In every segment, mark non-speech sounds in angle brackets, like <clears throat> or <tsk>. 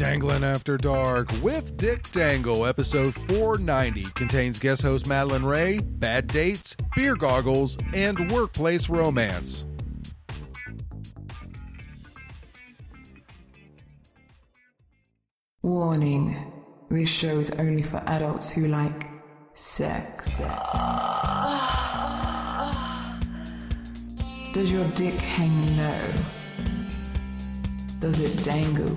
Dangling After Dark with Dick Dangle, episode 490, contains guest host Madalynn Raye, bad dates, beer goggles, and workplace romance. Warning this show is only for adults who like sex. Does your dick hang low? Does it dangle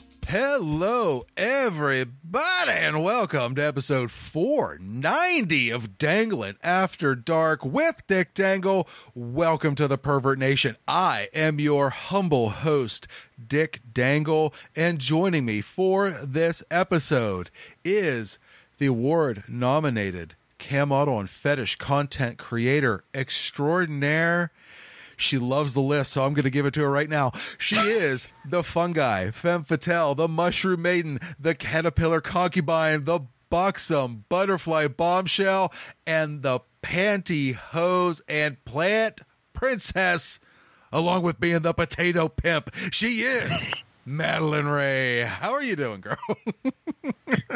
Hello, everybody, and welcome to episode 490 of Dangling After Dark with Dick Dangle. Welcome to the Pervert Nation. I am your humble host, Dick Dangle, and joining me for this episode is the award nominated cam model and fetish content creator extraordinaire. She loves the list, so I'm going to give it to her right now. She is the fungi, femme fatale, the mushroom maiden, the caterpillar concubine, the buxom butterfly bombshell, and the pantyhose and plant princess, along with being the potato pimp. She is <laughs> Madalynn Raye. How are you doing, girl? <laughs>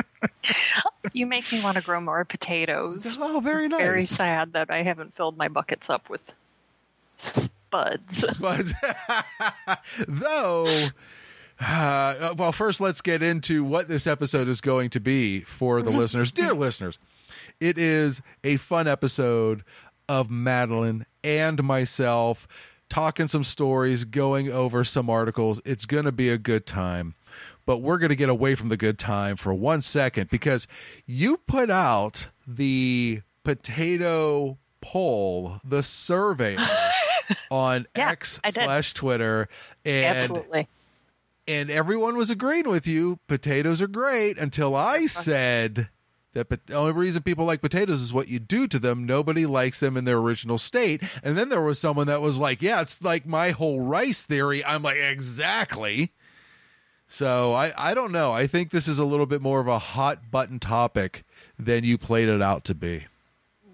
You make me want to grow more potatoes. oh, very nice. Very sad that I haven't filled my buckets up with spuds. But <laughs> though, uh, well, first let's get into what this episode is going to be for the listeners, dear listeners. It is a fun episode of Madalynn and myself talking some stories, going over some articles. It's going to be a good time. But we're going to get away from the good time for one second because you put out the potato poll, the survey <gasps> <laughs> on Yeah, X slash Twitter, and Absolutely. and everyone was agreeing with you. Potatoes are great until I uh-huh. said that the only reason people like potatoes is what you do to them. Nobody likes them in their original state. And then there was someone that was like, "Yeah, it's like my whole rice theory." I'm like, exactly. So I I don't know. I think this is a little bit more of a hot button topic than you played it out to be.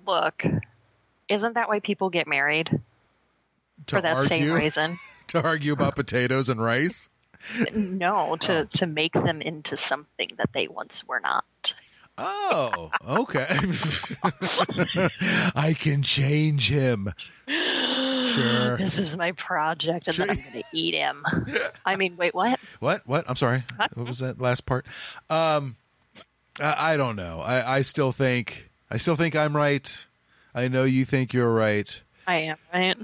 Look, isn't that why people get married? To For that same reason? <laughs> to argue about potatoes and rice. No, to, to make them into something that they once were not. Oh, okay. <laughs> <laughs> I can change him. Sure. <gasps> This is my project, and Sure. then I'm going to eat him. I mean, wait, what? What? What? I'm sorry. What was that last part? Um, I, I don't know. I, I still think I still think I'm right. I know you think you're right, I am, right?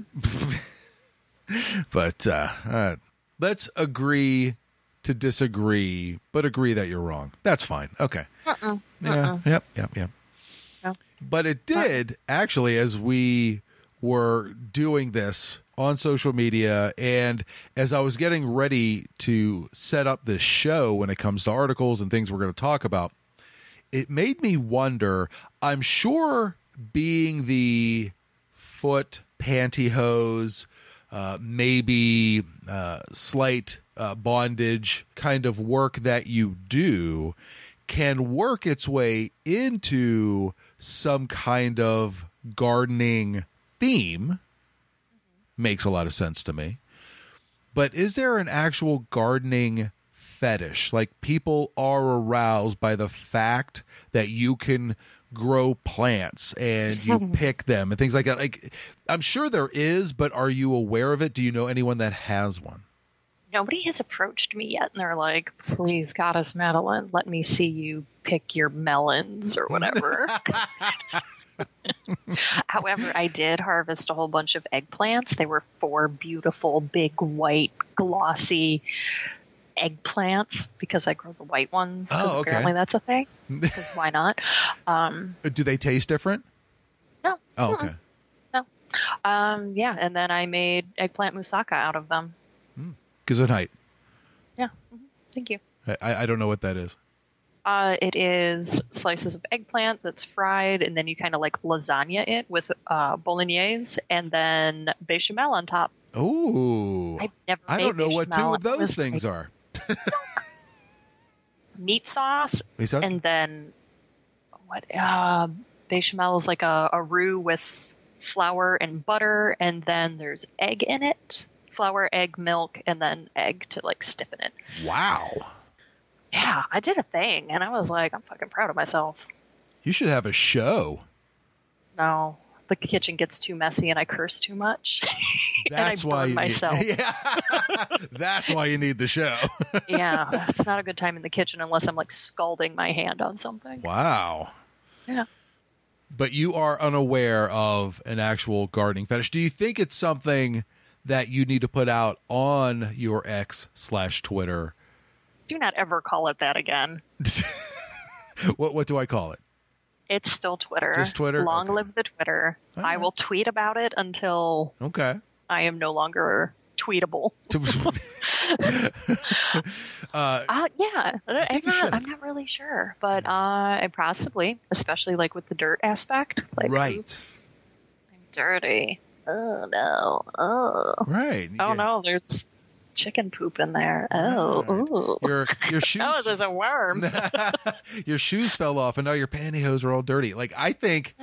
<laughs> but uh, uh, let's agree to disagree, but agree that you're wrong. That's fine. Okay. Uh-uh. Yeah. Yep. Yep. Yep. No. But it did actually, as we were doing this on social media, and as I was getting ready to set up this show when it comes to articles and things we're going to talk about, it made me wonder. I'm sure being the foot pantyhose, uh, maybe uh, slight uh, bondage kind of work that you do can work its way into some kind of gardening theme. Makes a lot of sense to me. But is there an actual gardening fetish? Like people are aroused by the fact that you can grow plants and you <laughs> pick them and things like that. Like I'm sure there is, but are you aware of it? Do you know anyone that has one? Nobody has approached me yet, and they're like, please, Goddess Madalynn, let me see you pick your melons or whatever. <laughs> <laughs> However, I did harvest a whole bunch of eggplants. They were four beautiful, big, white, glossy eggplants because I grow the white ones. Because Oh, okay. apparently that's a thing. <laughs> Because why not? Um, Do they taste different? no. Oh, okay. No. Um, yeah, and then I made eggplant moussaka out of them. Gesundheit. Yeah. mhm. Thank you. I, I don't know what that is. Uh, it is slices of eggplant that's fried, and then you kind of like lasagna it with uh, bolognese, and then bechamel on top. Oh, I've never. I don't know what two of those things like are. <laughs> Meat sauce, Meat sauce? and then what? Uh, bechamel is like a, a roux with flour and butter, and then there's egg in it. Flour, egg, milk, and then egg to like stiffen it. Wow, Yeah, I did a thing, and I was like, I'm fucking proud of myself. you should have a show. No, the kitchen gets too messy, and I curse too much. That's <laughs> and I why burn you <laughs> myself. Need, yeah, <laughs> that's why you need the show. yeah, it's not a good time in the kitchen unless I'm like scalding my hand on something. wow. Yeah. But you are unaware of an actual gardening fetish. Do you think it's something that you need to put out on your X slash Twitter? Do not ever call it that again. What what do I call it? It's still Twitter. Just Twitter? Long Okay. live the Twitter. I will tweet about it until Okay. I am no longer tweetable. <laughs> <laughs> uh, Uh, yeah, I'm not. I'm not really sure, but uh, possibly, especially like with the dirt aspect. Like, Right. I'm dirty. Oh no. Oh. right. Oh Yeah. no, there's chicken poop in there. Oh. Ooh. Your <laughs> your shoes Oh, there's a worm. <laughs> your shoes fell off and now your pantyhose are all dirty. Like I think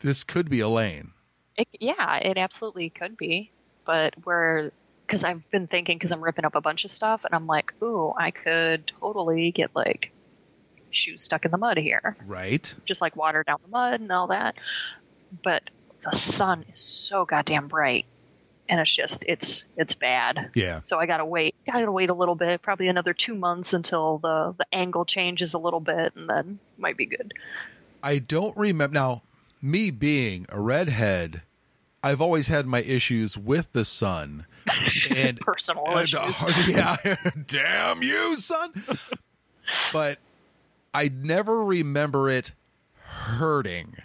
this could be Elaine. It, yeah, it absolutely could be, but we're because I've been thinking because I'm ripping up a bunch of stuff, and I'm like, ooh, I could totally get like shoes stuck in the mud here, Right? just like water down the mud and all that. But the sun is so goddamn bright, and it's just it's it's bad. Yeah. So I gotta wait. Gotta wait a little bit, probably another two months until the the angle changes a little bit, and then might be good. I don't remember now. Me being a redhead, I've always had my issues with the sun. <laughs> And Personal and, issues. uh, <laughs> yeah, <laughs> damn you, son. But I never remember it hurting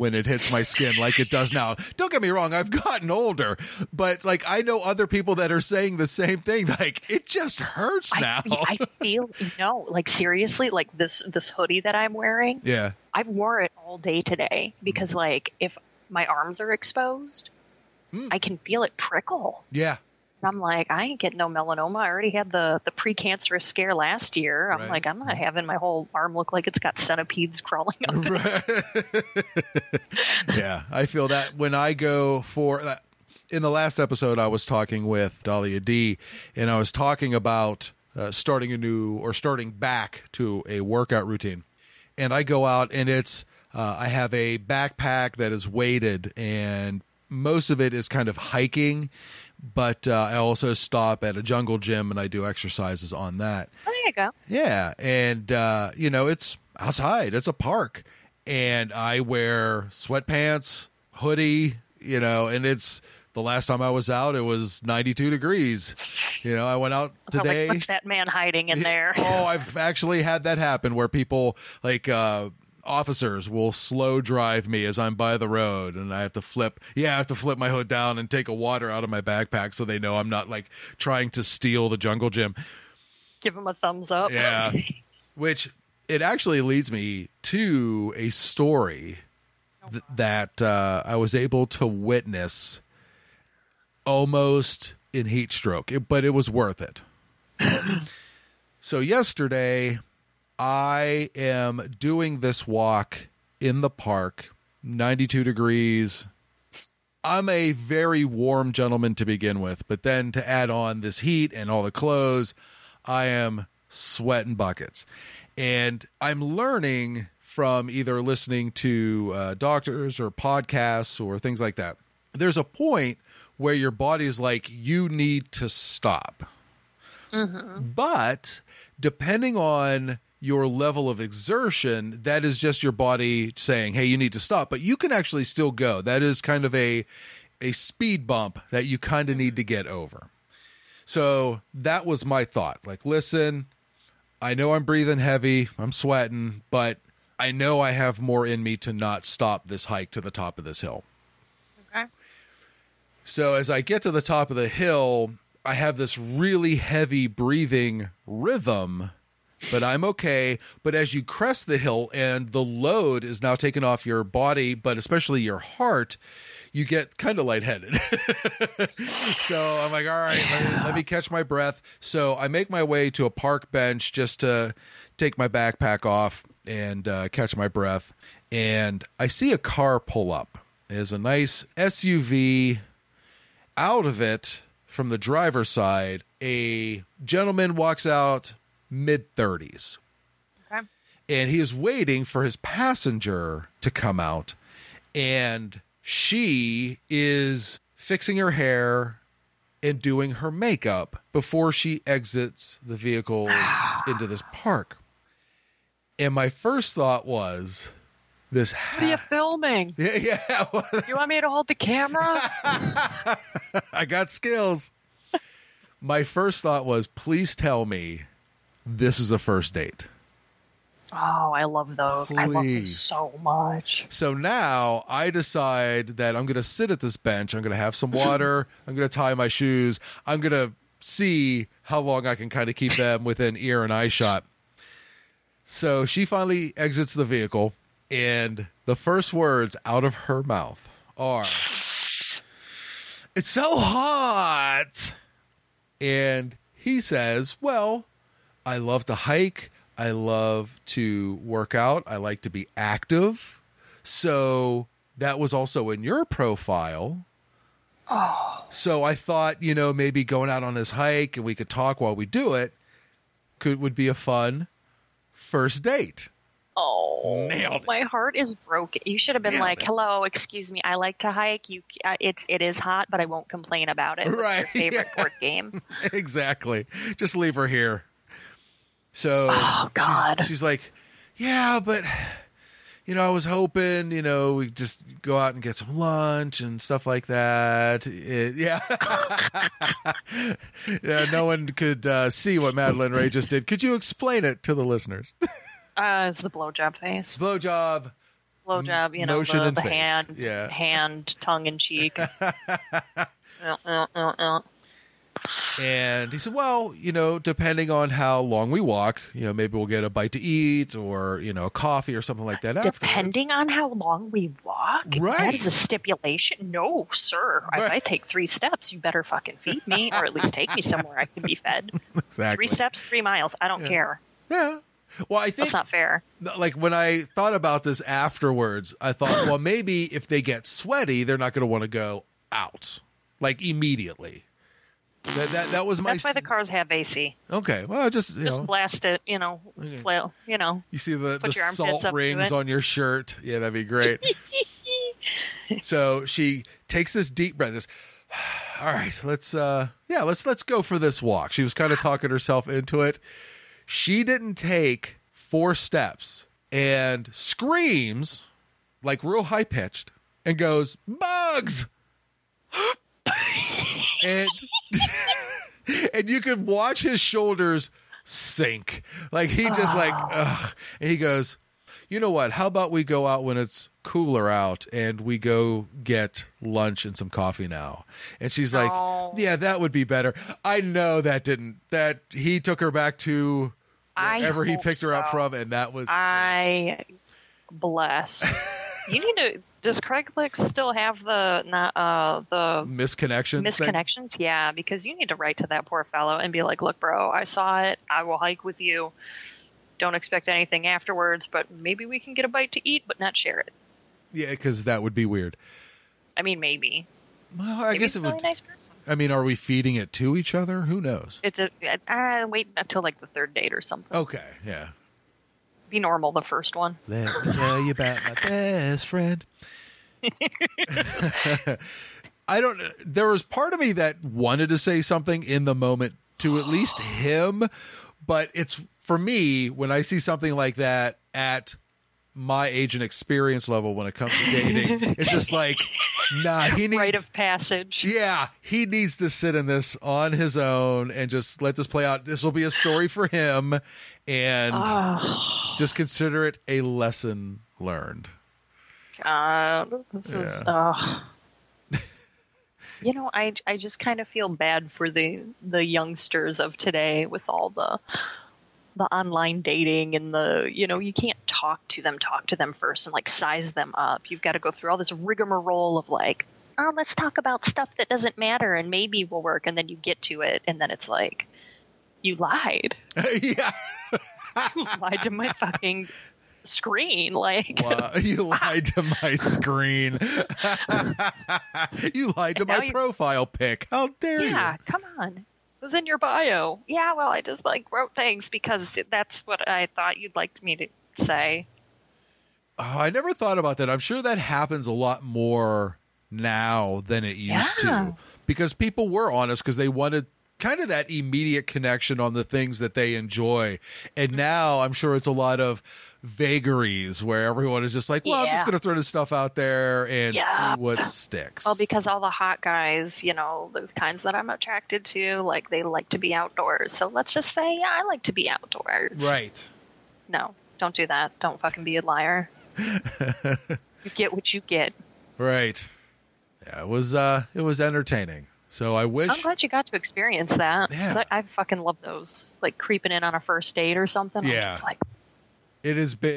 when it hits my skin like it does now. Don't get me wrong, I've gotten older, but like I know other people that are saying the same thing. Like it just hurts now. I, I <laughs> feel no, like seriously, like this this hoodie that I'm wearing, yeah. I've wore it all day today because like if my arms are exposed, Hmm. I can feel it prickle. Yeah. And I'm like, I ain't getting no melanoma. I already had the the precancerous scare last year. I'm Right. like, I'm not having my whole arm look like it's got centipedes crawling up. it. <laughs> yeah, I feel that when I go for uh, in the last episode, I was talking with Dahlia D, and I was talking about uh, starting a new or starting back to a workout routine. And I go out, and it's uh, I have a backpack that is weighted, and most of it is kind of hiking. But uh, I also stop at a jungle gym and I do exercises on that. Oh, there you go. Yeah, and uh, you know it's outside. It's a park, and I wear sweatpants, hoodie. You know, and it's the last time I was out. It was ninety two degrees. You know, I went out today. Like, what's that man hiding in there? oh, I've actually had that happen where people like uh officers will slow drive me as I'm by the road and I have to flip yeah, I have to flip my hood down and take a water out of my backpack so they know I'm not like trying to steal the jungle gym. Give him a thumbs up. Yeah. <laughs> Which it actually leads me to a story th- that uh, I was able to witness almost in heat stroke, it, but it was worth it. <laughs> so, yesterday, I am doing this walk in the park, 92 degrees. I'm a very warm gentleman to begin with, but then to add on this heat and all the clothes, I am sweating buckets. And I'm learning from either listening to uh, doctors or podcasts or things like that. There's a point where your body's like, you need to stop. But depending on your level of exertion, that is just your body saying, "Hey, you need to stop." But you can actually still go. That is kind of a a speed bump that you kind of need to get over. So that was my thought. Like, listen, I know I'm breathing heavy, I'm sweating, but I know I have more in me to not stop this hike to the top of this hill. Okay. So as I get to the top of the hill, I have this really heavy breathing rhythm but I'm okay. But as you crest the hill and the load is now taken off your body, but especially your heart, you get kind of lightheaded. <laughs> so I'm like, all right, let, me, let me catch my breath. So I make my way to a park bench just to take my backpack off and uh, catch my breath. And I see a car pull up. There's a nice SUV. Out of it, from the driver's side, a gentleman walks out mid 30s. Okay. And he is waiting for his passenger to come out. And she is fixing her hair and doing her makeup before she exits the vehicle <sighs> into this park. And my first thought was this What are you filming? <laughs> yeah, yeah <laughs> You want me to hold the camera? <laughs> I got skills. My first thought was, please tell me this is a first date. Oh, I love those. I love them so much. So now I decide that I'm going to sit at this bench. I'm going to have some water. <laughs> I'm going to tie my shoes. I'm going to see how long I can kind of keep them within ear and eye shot. So she finally exits the vehicle, and the first words out of her mouth are, It's so hot. And he says, Well, I love to hike. I love to work out. I like to be active. So that was also in your profile. Oh, So I thought, you know, maybe going out on this hike and we could talk while we do it could would be a fun first date. oh, Nailed it. my heart is broken. You should have been Nailed like, it. "Hello, excuse me. I like to hike. You, uh, it's it is hot, but I won't complain about it. Right, <laughs> favorite yeah. board game? exactly. Just leave her here. So Oh, God. She's, like, yeah, but you know, I was hoping, you know, we just go out and get some lunch and stuff like that. It- yeah. <laughs> yeah. No one could uh, see what Madalynn Raye just did. Could you explain it to the listeners? <laughs> Uh, it's the blowjob face. Blowjob. Blowjob. You know, Motion the, and the hand, Yeah. hand, tongue in cheek. <laughs> Uh, uh, uh, uh. And he said, well, you know, depending on how long we walk, you know, maybe we'll get a bite to eat or, you know, a coffee or something like that. afterwards. Depending on how long we walk, Right. that is a stipulation. No, sir. If I take three steps, you better fucking feed me, or at least take me somewhere I can be fed. <laughs> Exactly. Three steps, three miles. I don't Yeah. care. Yeah. Well, I think That's not fair. like when I thought about this afterwards, I thought, <clears throat> well, maybe if they get sweaty, they're not going to want to go out like immediately. That that, that was my That's why the cars have AC. okay. Well, just you Just know, blast it, you know, Okay. flail, you know. you see the, the salt rings on your shirt. Yeah, that'd be great. <laughs> so she takes this deep breath. Just, <sighs> all right, let's uh, yeah, let's let's go for this walk. She was kind of talking herself into it. She didn't take four steps and screams like real high pitched and goes bugs <gasps> <gasps> <gasps> and <laughs> and you could watch his shoulders sink. Like he just like ah. ugh. and he goes you know what? How about we go out when it's cooler out and we go get lunch and some coffee now? And she's like yeah that would be better. I know that didn't that he took her back to wherever he picked her up from and that was I bless. <laughs> you need to. Does Craigslist still have the not uh the misconnection thing? misconnections? Yeah, because you need to write to that poor fellow and be like, "Look, bro, I saw it. I will hike with you. Don't expect anything afterwards, but maybe we can get a bite to eat, but not share it. yeah because that would be weird I mean, maybe. well i Maybe guess it a really would nice person. i mean are we feeding it to each other who knows It's a. Uh, wait until like the third date or something. okay yeah Be normal the first one. Let me tell you about my best friend. <laughs> I don't. There was part of me that wanted to say something in the moment to at least him, but it's for me when I see something like that at my age and experience level when it comes to dating. it's just like, nah, he needs. Rite of passage. yeah, he needs to sit in this on his own and just let this play out. This will be a story for him, and Oh just consider it a lesson learned. God, this is. Yeah. Uh, you know, I I just kind of feel bad for the the youngsters of today with all the the online dating and the you know you can't talk to them talk to them first and like size them up you've got to go through all this rigmarole of like oh let's talk about stuff that doesn't matter and maybe will work and then you get to it and then it's like you lied <laughs> yeah. you lied to my fucking screen like Wow, you lied to my screen. <laughs> you lied to And my you- profile pic. How dare you yeah come on was in your bio yeah well i just like wrote things because that's what i thought you'd like me to say Oh, I never thought about that. I'm sure that happens a lot more now than it used Yeah. to because people were honest because they wanted kind of that immediate connection on the things that they enjoy. And mm-hmm. now I'm sure it's a lot of vagaries where everyone is just like, well, I'm just going to throw this stuff out there and Yeah. see what sticks. Well, because all the hot guys, you know, the kinds that I'm attracted to, like they like to be outdoors. So let's just say, yeah, I like to be outdoors. right. No, don't do that. Don't fucking be a liar. <laughs> you get what you get. Right. Yeah, it was uh it was entertaining. So I wish I'm glad you got to experience that. Yeah. I, I fucking love those. Like creeping in on a first date or something. Yeah. I'm just like, it has been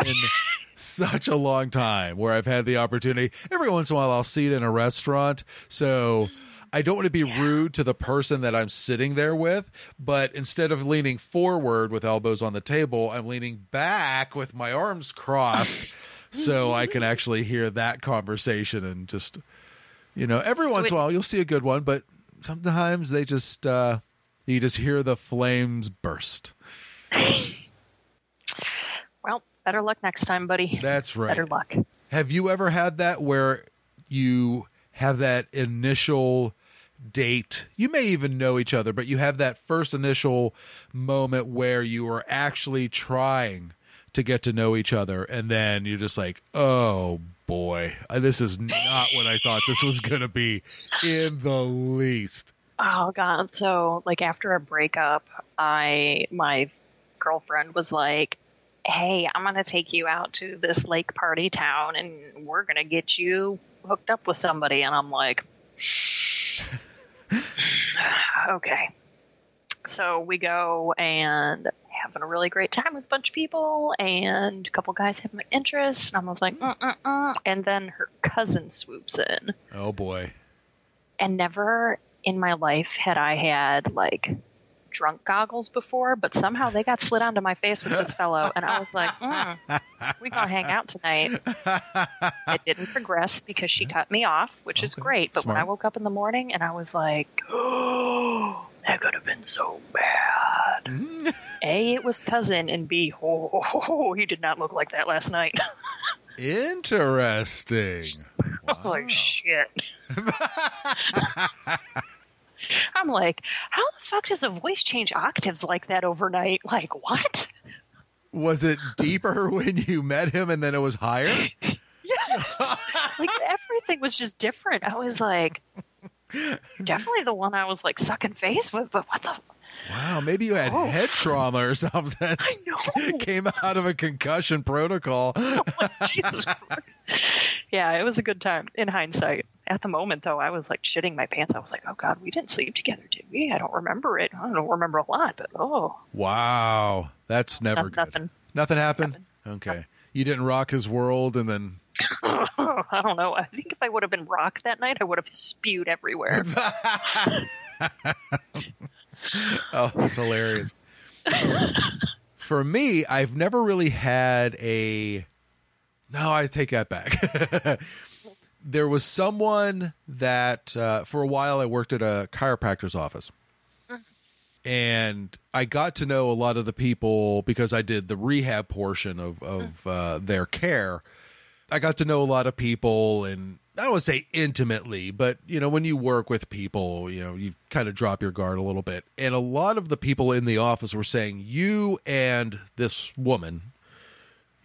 such a long time where I've had the opportunity. Every once in a while I'll see it in a restaurant. So I don't want to be rude to the person that I'm sitting there with, but instead of leaning forward with elbows on the table, I'm leaning back with my arms crossed so I can actually hear that conversation and just you know, every once in a while you'll see a good one, but sometimes they just uh you just hear the flames burst. <laughs> better luck next time, buddy. That's right. Better luck. Have you ever had that where you have that initial date? You may even know each other, but you have that first initial moment where you are actually trying to get to know each other, and then you're just like, oh boy, uh, this is not what I thought this was going to be in the least. Oh god. So like after a breakup, I my girlfriend was like, "Hey, I'm going to take you out to this lake party town and we're going to get you hooked up with somebody." And I'm like, <laughs> "Okay." So we go and having a really great time with a bunch of people and a couple guys have my interest and I was like, Mm-mm-mm. and then her cousin swoops in Oh boy. and never in my life had I had like drunk goggles before, but somehow they got slid onto my face with this <laughs> fellow, and I was like, mm, "We gonna hang out tonight." It didn't progress because she cut me off, which is great. But when. I woke up in the morning and I was like, "Oh, <gasps> that could have been so bad." <laughs> A, it was cousin, and B, oh, he did not look like that last night. Interesting. <laughs> I was Wow. like, shit. I'm like, how the fuck does a voice change octaves like that overnight? <laughs> Like, what? Was it deeper <laughs> when you met him and then it was higher? <laughs> Yeah. Like, everything was just different. I was like, definitely the one I was like sucking face with, but what the? Wow, maybe you had Oh. head trauma or something. I know. Came out of a concussion protocol. Oh Jesus Christ. Yeah, it was a good time in hindsight. At the moment, though, I was like shitting my pants. I was like, oh God, we didn't sleep together, did we? I don't remember it. I don't remember a lot, but oh, Wow, that's never no- good. nothing. Nothing happened. Okay, you didn't rock his world, and then <laughs> I don't know. I think if I would have been rocked that night, I would have spewed everywhere. <laughs> <laughs> oh, that's hilarious. For me, I've never really had a. No, I take that back. There was someone that uh, for a while I worked at a chiropractor's office. And I got to know a lot of the people because I did the rehab portion of, of uh, their care. I got to know a lot of people and I don't want to say intimately, but you know, when you work with people, you know, you kind of drop your guard a little bit. And a lot of the people in the office were saying, You and this woman,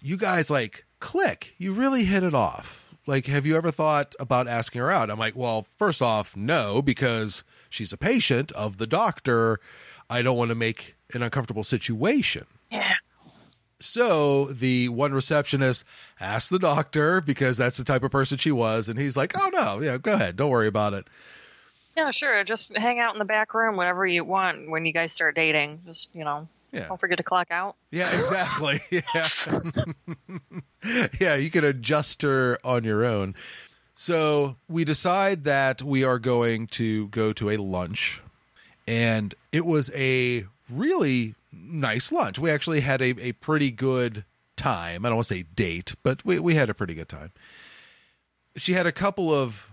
you guys like click. You really hit it off. Like, have you ever thought about asking her out? I'm like, Well, first off, no, because she's a patient of the doctor. I don't want to make an uncomfortable situation. yeah. So the one receptionist asked the doctor because that's the type of person she was, and he's like, "Oh no, yeah, go ahead, don't worry about it." Yeah, sure. Just hang out in the back room whenever you want when you guys start dating. Just, you know, Yeah. Don't forget to clock out. Yeah, exactly. <laughs> Yeah. <laughs> <laughs> yeah, you can adjust her on your own. So we decide that we are going to go to a lunch. And it was a really nice lunch. We actually had a, a pretty good time. I don't want to say date, but we, we had a pretty good time. She had a couple of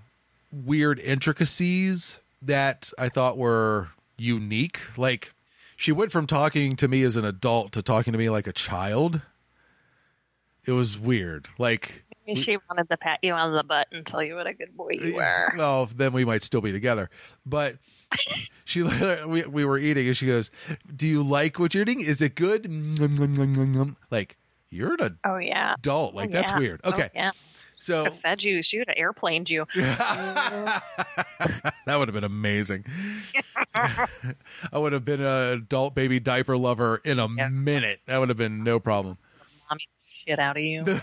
weird intricacies that I thought were unique. Like, she went from talking to me as an adult to talking to me like a child. It was weird. Like, She wanted to pat you on the butt and tell you what a good boy you were. well, then we might still be together. But <laughs> she, we, we were eating, and she goes, "Do you like what you're eating? Is it good?" Like, you're an Oh yeah. adult. Like, Oh, that's yeah. weird. Oh, Okay, yeah. so fed you. She would have airplaned you. <laughs> that would have been amazing. <laughs> I would have been an adult baby diaper lover in a Yeah. minute. That would have been no problem. Mommy shit out of you. <laughs>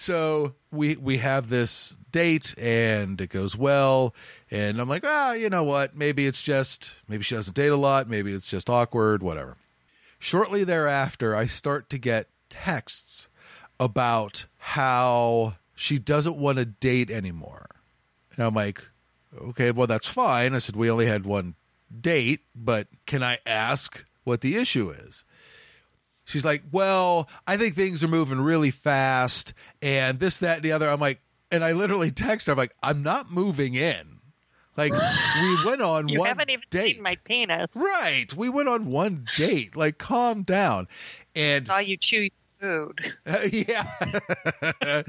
So we we have this date and it goes well and I'm like, ah, you know what? Maybe it's just maybe she doesn't date a lot, maybe it's just awkward, whatever. Shortly thereafter, I start to get texts about how she doesn't want to date anymore. And I'm like, okay, well that's fine. I said we only had one date, but can I ask what the issue is? She's like, Well, I think things are moving really fast and this, that, and the other. I'm like, and I literally text her, I'm like, I'm not moving in. Like, we went on <laughs> You one haven't even date. seen my penis. Right. We went on one date. Like, calm down. And I Saw you chew your food. <laughs> yeah.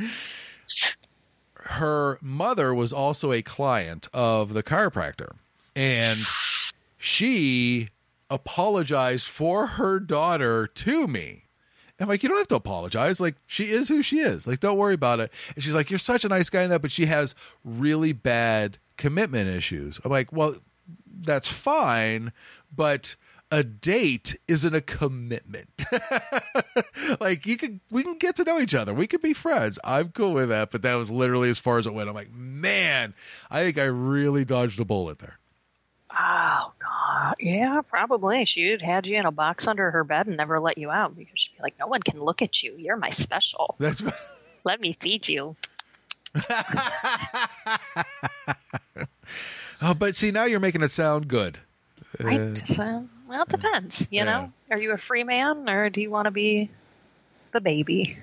Her mother was also a client of the chiropractor. And she apologized for her daughter to me. I'm like, you don't have to apologize. Like, she is who she is. Like, don't worry about it. And she's like, you're such a nice guy in that, but she has really bad commitment issues. I'm like, well, that's fine, but a date isn't a commitment. <laughs> like you can we can get to know each other. We can be friends. I'm cool with that, but that was literally as far as it went. I'm like, man, I think I really dodged a bullet there. Oh Yeah, probably. She'd had you in a box under her bed and never let you out because she'd be like, No one can look at you. You're my special. That's Let me feed you. <laughs> oh, but see now you're making it sound good. Uh, just, uh, well, it depends. You Yeah. know, are you a free man or do you want to be the baby?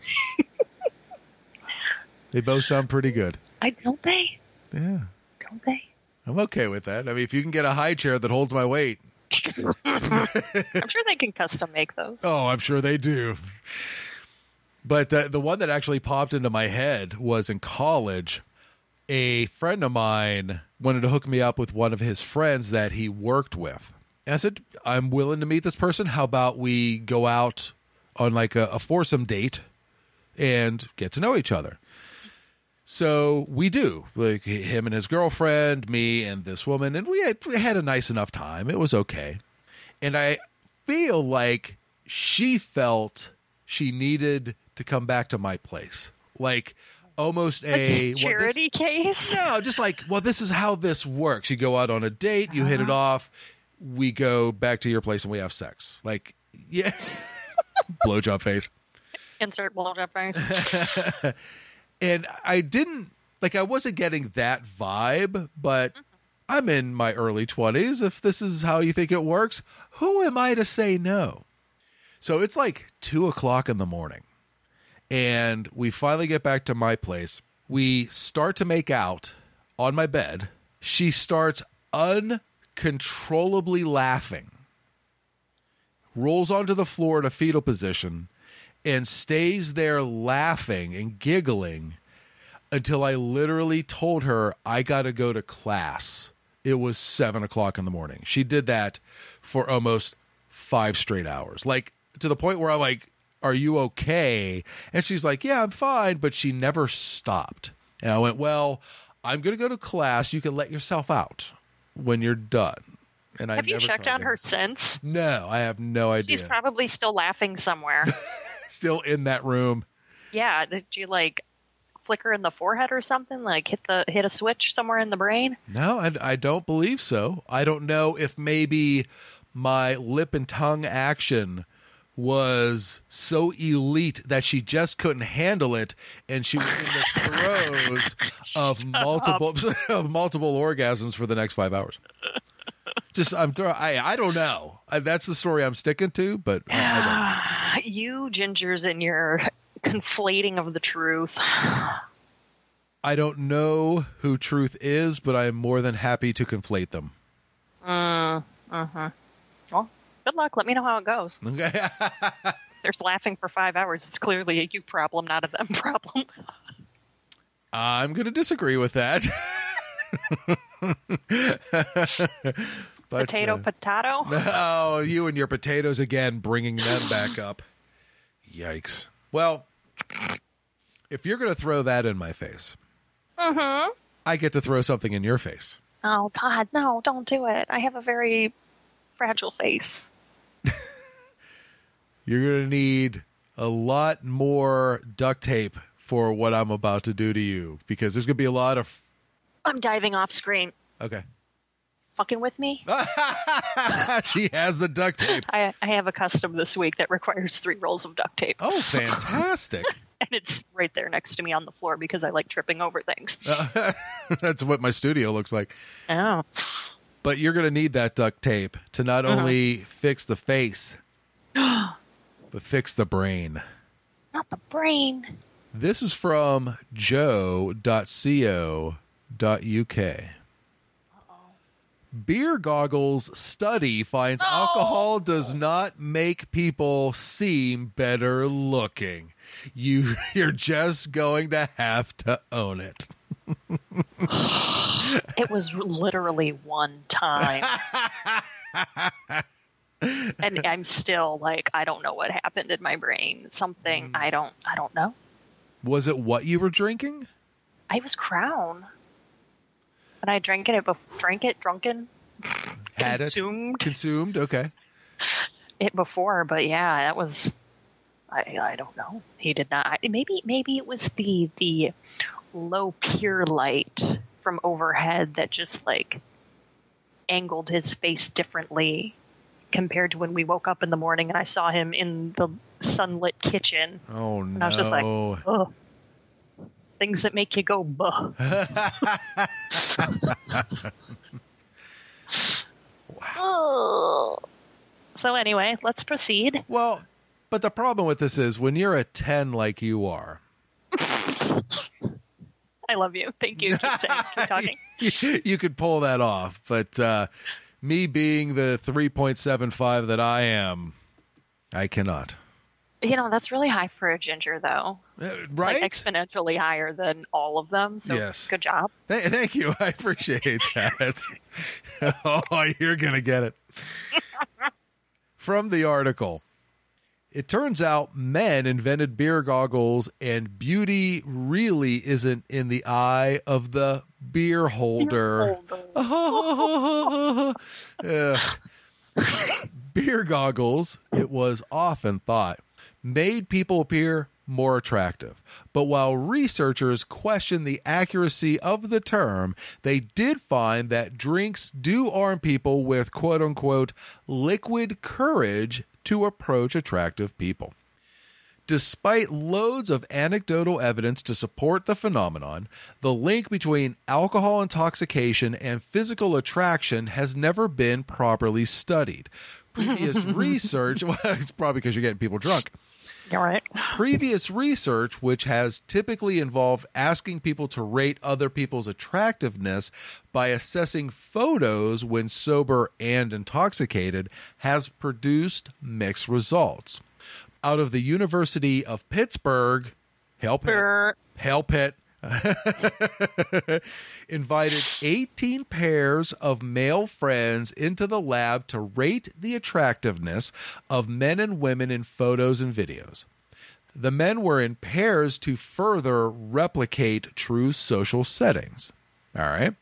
they both sound pretty good. I don't they? Yeah. Don't they? I'm okay with that. I mean, if you can get a high chair that holds my weight, <laughs> I'm sure they can custom make those. Oh, I'm sure they do. But the the one that actually popped into my head was in college. A friend of mine wanted to hook me up with one of his friends that he worked with. And I said, I'm willing to meet this person. How about we go out on like a, a foursome date and get to know each other? So we do, like him and his girlfriend, me and this woman, and we had, we had a nice enough time. It was okay. And I feel like she felt she needed to come back to my place. Like almost a A what this- charity case? no, just like, well, this is how this works. You go out on a date, you hit it uh-huh. off, we go back to your place and we have sex. Like, yeah. <laughs> <laughs> Blowjob face. Insert blowjob face. <laughs> And I didn't, like, I wasn't getting that vibe, but mm-hmm. I'm in my early 20s. If this is how you think it works, who am I to say no? So it's like two o'clock in the morning. And we finally get back to my place. We start to make out on my bed. She starts uncontrollably laughing, rolls onto the floor in a fetal position, and stays there laughing and giggling until I literally told her I got to go to class. It was seven o'clock in the morning. She did that for almost five straight hours, like to the point where I'm like, Are you okay? And she's like, Yeah, I'm fine. But she never stopped. And I went, Well, I'm going to go to class. You can let yourself out when you're done. And I Have you checked on her since? No, I have no idea. She's probably still laughing somewhere. <laughs> Still in that room. yeah, did you like flicker in the forehead or something? Like hit the hit a switch somewhere in the brain? No, I, I don't believe so. I don't know if maybe my lip and tongue action was so elite that she just couldn't handle it and she was in the <laughs> throes of multiple <laughs> of multiple orgasms for the next 5 hours. Just I'm I I don't know. I, that's the story I'm sticking to, but I, I don't. <sighs> You gingers and your conflating of the truth. I don't know who truth is, but I am more than happy to conflate them. Uh huh. Well, good luck. Let me know how it goes. <laughs> Okay. <laughs> There's laughing for five hours. It's clearly a you problem, not a them <laughs> problem. I'm going to disagree with that. But, potato, uh, potato. <laughs> Oh, you and your potatoes again, bringing them back <gasps> up. Yikes. Well, if you're going to throw that in my face, Mm-hmm. I get to throw something in your face. Oh God, no! Don't do it. I have a very fragile face. <laughs> You're going to need a lot more duct tape for what I'm about to do to you because there's going to be a lot of. I'm diving off screen. Okay. Fucking with me? <laughs> she has the duct tape. I, I have a custom this week that requires three rolls of duct tape. Oh, <laughs> fantastic. and it's right there next to me on the floor because I like tripping over things. <laughs> That's what my studio looks like. oh. But you're going to need that duct tape to not uh-huh. only fix the face, <gasps> but fix the brain. Not the brain. This is from joe.co.uk. Beer Goggles study finds alcohol does not make people seem better looking. You <laughs> you're just going to have to own it. <sighs> It was literally one time. <laughs> and I'm still like, I don't know what happened in my brain. Something hmm. I don't I don't know. Was it what you were drinking? I was crown. And I drank it, bef- drank it, drunken, Had consumed it consumed? Okay. it before, but yeah, that was. I I don't know. He did not. I- Maybe maybe it was the the low pure light from overhead that just like angled his face differently compared to when we woke up in the morning and I saw him in the sunlit kitchen. Oh no. I was just like, ugh. Things that make you go, buh. <laughs> Ugh. So anyway, let's proceed. well, but the problem with this is when you're a 10 like you are, <laughs> I love you. Thank you. Keep, saying, keep <laughs> talking. you, you could pull that off. But uh, me being the 3.75 that I am, I cannot. You know, that's really high for a ginger, though. Uh, right? Like exponentially higher than all of them. So Yes. good job. Th- thank you. <laughs> I appreciate that. <laughs> oh, you're going to get it. <laughs> From the article. It turns out men invented beer goggles, and beauty really isn't in the eye of the beer holder. Ugh. beer goggles, it was often thought, made people appear more attractive. But while researchers question the accuracy of the term, they did find that drinks do arm people with quote unquote liquid courage to approach attractive people. Despite loads of anecdotal evidence to support the phenomenon, the link between alcohol intoxication and physical attraction has never been properly studied. Previous <laughs> research, <laughs> well, it's probably because you're getting people drunk. Right. Previous research, which has typically involved asking people to rate other people's attractiveness by assessing photos when sober and intoxicated, has produced mixed results. Out of the University of Pittsburgh, Hell Pit, Brr. Hell Pit, <laughs> invited 18 pairs of male friends into the lab to rate the attractiveness of men and women in photos and videos. The men were in pairs to further replicate true social settings. All right.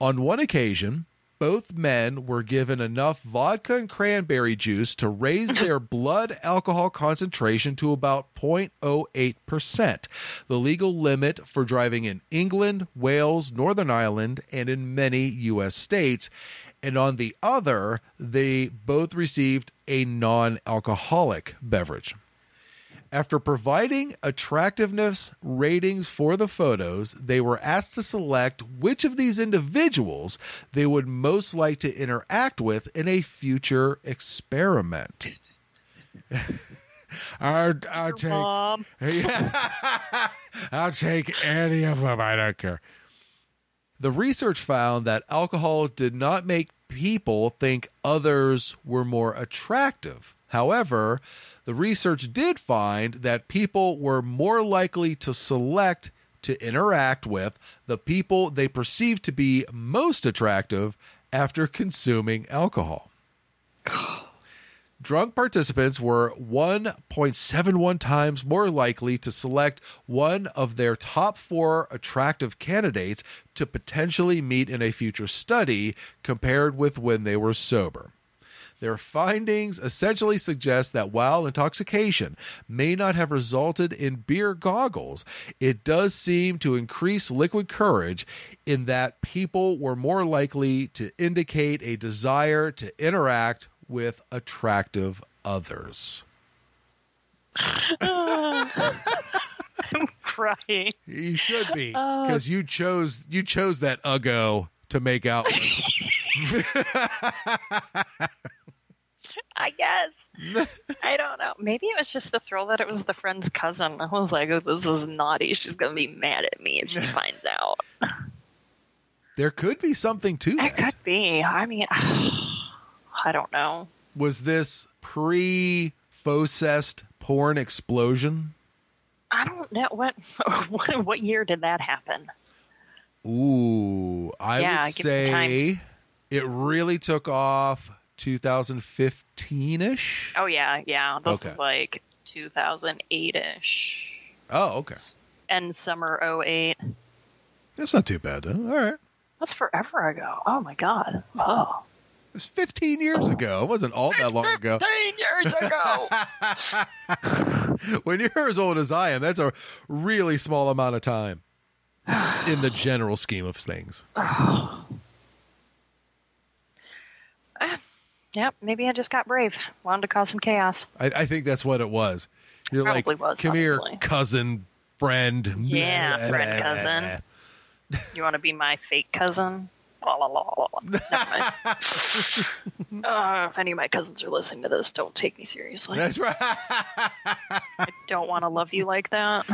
On one occasion, both men were given enough vodka and cranberry juice to raise their <coughs> blood alcohol concentration to about 0.08%, the legal limit for driving in England, Wales, Northern Ireland, and in many U.S. states. and on the other, they both received a non alcoholic beverage. After providing attractiveness ratings for the photos, they were asked to select which of these individuals they would most like to interact with in a future experiment. <laughs> I'll, I'll take Mom. <laughs> <laughs> I'll take any of them. I don't care. The research found that alcohol did not make people think others were more attractive. However, the research did find that people were more likely to select to interact with the people they perceived to be most attractive after consuming alcohol. Drunk participants were 1.71 times more likely to select one of their top four attractive candidates to potentially meet in a future study compared with when they were sober. Their findings essentially suggest that while intoxication may not have resulted in beer goggles, it does seem to increase liquid courage in that people were more likely to indicate a desire to interact with attractive others. <laughs> I'm crying. You should be uh, because you chose you chose that uggo to make out. <laughs> <laughs> I guess. <laughs> I don't know. Maybe it was just the thrill that it was the friend's cousin. I was like, oh, this is naughty. She's going to be mad at me if she <laughs> finds out. there could be something to It that. could be. I mean, <sighs> I don't know. Was this pre Fauxcest porn explosion? I don't know. What, <laughs> what, what year did that happen? Ooh, I Yeah, would give it time. say it really took off 2015 ish. Oh, yeah, yeah. This Okay. was like 2008 ish. Oh, okay. And summer 08. That's not too bad, though. All right. That's forever ago. Oh, my God. Oh. It was 15 years ago. It wasn't all that long ago. 15 years ago. <laughs> when you're as old as I am, that's a really small amount of time in the general scheme of things. <sighs> Ah. Yep, maybe I just got brave. Wanted to cause some chaos. I, I think that's what it was. You're Probably like, was, come here, cousin, friend. Yeah, friend, cousin. <laughs> You want to be my fake cousin? La, la, la, la, la. Never mind. <laughs> uh, if any of my cousins are listening to this, don't take me seriously. That's right. I don't want to love you like that.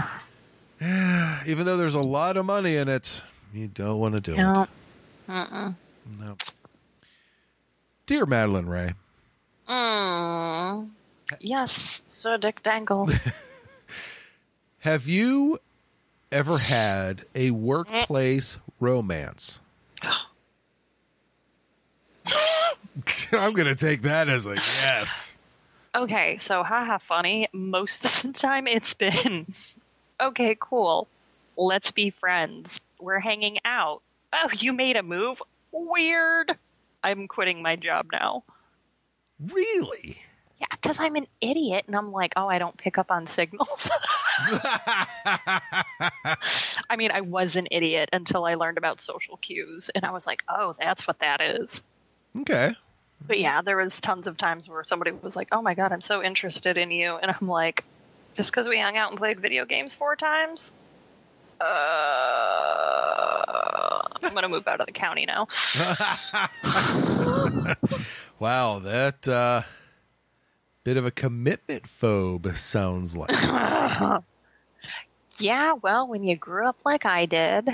<sighs> Even though there's a lot of money in it, you don't want to do No. it. No. Dear Madalynn Raye, Mm. Yes, Sir Dick Dangle. <laughs> have you ever had a workplace romance? <laughs> I'm going to take that as a yes. Okay, so haha funny. Most of the time it's been okay, cool. Let's be friends. We're hanging out. Oh, you made a move? Weird. I'm quitting my job now. Really? Yeah, because I'm an idiot and I'm like, oh, I don't pick up on signals. <laughs> I mean, I was an idiot until I learned about social cues and I was like, oh, that's what that is. Okay. But yeah, there was tons of times where somebody was like, "Oh my god, I'm so interested in you," and I'm like, "Just because we hung out and played video games four times." Uh, I'm gonna move out of the county now. <laughs> Wow, that uh, bit of a commitment phobe sounds like. <laughs> Yeah, well, when you grew up like I did,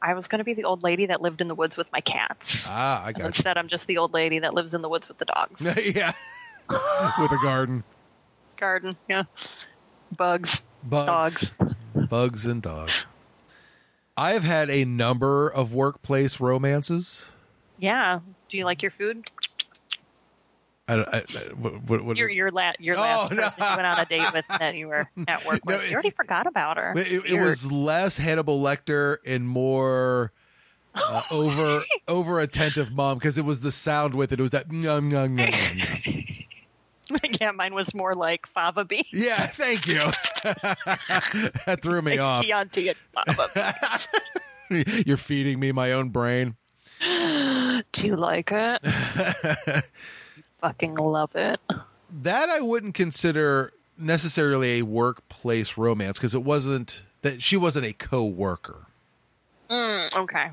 I was gonna be the old lady that lived in the woods with my cats. ah, I And got instead, I'm just the old lady that lives in the woods with the dogs. <laughs> yeah. With a garden. Garden, yeah. Bugs, Bugs. dogs. Bugs and dogs. I have had a number of workplace romances. Yeah. Do you like your food? I, don't- I, I- what, what, Your your la- your Oh, last no. person you went on a date with that you were <laughs> at work No, with. it- you already forgot about her. it, it was less Hannibal Lecter and more uh, <laughs> over over attentive mom because it was the sound with it. It was that. Nom, nom, nom. <laughs> yeah, mine was more like fava bean. Yeah, thank you. <laughs> that threw me off. Chianti and fava <laughs> bean. You're feeding me my own brain. <gasps> Do you like it? Fucking love it. that I wouldn't consider necessarily a workplace romance because it wasn't that she wasn't a co-worker. Mm, okay.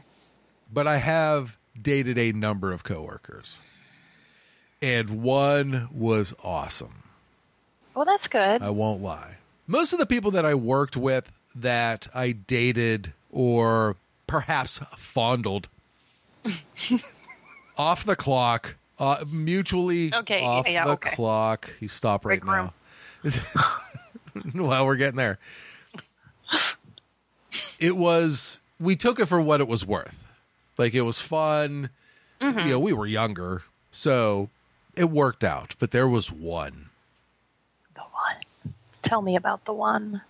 But I have dated a number of coworkers. And one was awesome. Well, that's good. I won't lie. Most of the people that I worked with that I dated or perhaps fondled <laughs> off the clock, uh, mutually Okay, off yeah, the okay. clock. You stop right Break now. <laughs> well, we're getting there. It was, we took it for what it was worth. Like it was fun. Mm-hmm. You know, we were younger, so it worked out. But there was one. the one. Tell me about the one.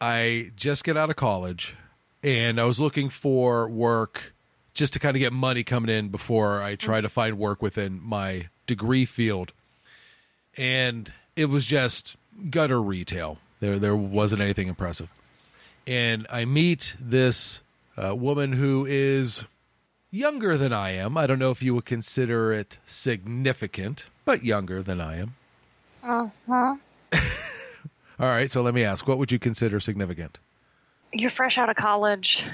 I just get out of college and I was looking for work just to kind of get money coming in before I try to find work within my degree field. And it was just gutter retail. There there wasn't anything impressive. And I meet this uh, woman who is younger than I am. I don't know if you would consider it significant, but younger than I am. Uh-huh. <laughs> All right, so let me ask, what would you consider significant? You're fresh out of college.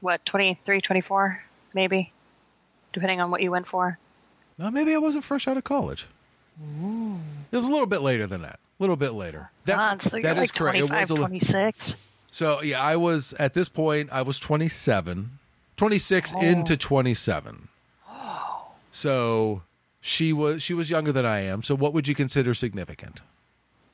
What, 23, 24, maybe? Depending on what you went for. Well, maybe I wasn't fresh out of college. It was a little bit later than that. A little bit later. That, God, so you're that is like correct. It was a li- 26. so yeah, I was at this point. I was 27, 26 Oh. into 27. So she was she was younger than I am. So what would you consider significant?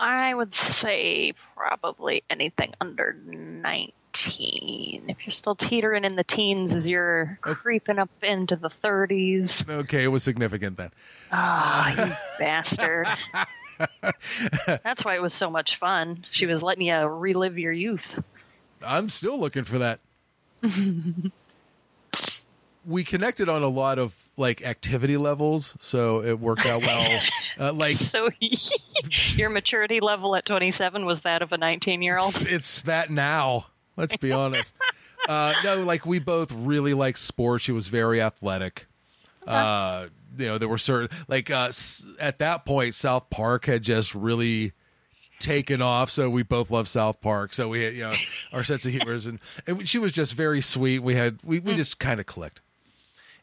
I would say probably anything under 19. If you're still teetering in the teens as you're creeping up into the 30s. Okay, it was significant then. Ah, you <laughs> bastard. That's why it was so much fun. She was letting you relive your youth. I'm still looking for that. <laughs> we connected on a lot of like activity levels, so it worked out well. <laughs> Uh, like So <laughs> your maturity level at 27 was that of a 19 year old? <laughs> it's that now. Let's be honest. Uh, no, like we both really like sports. She was very athletic. Uh, you know, there were certain like uh, s- at that point, South Park had just really taken off. So we both love South Park. So we had, you know, our sense of humor is, and, and she was just very sweet. We had we we just kind of clicked,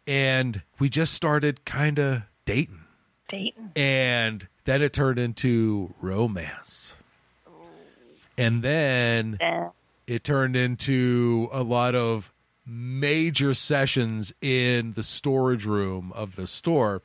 and we just started kind of dating Dating. and then it turned into romance and then Eh. it turned into a lot of major sessions in the storage room of the store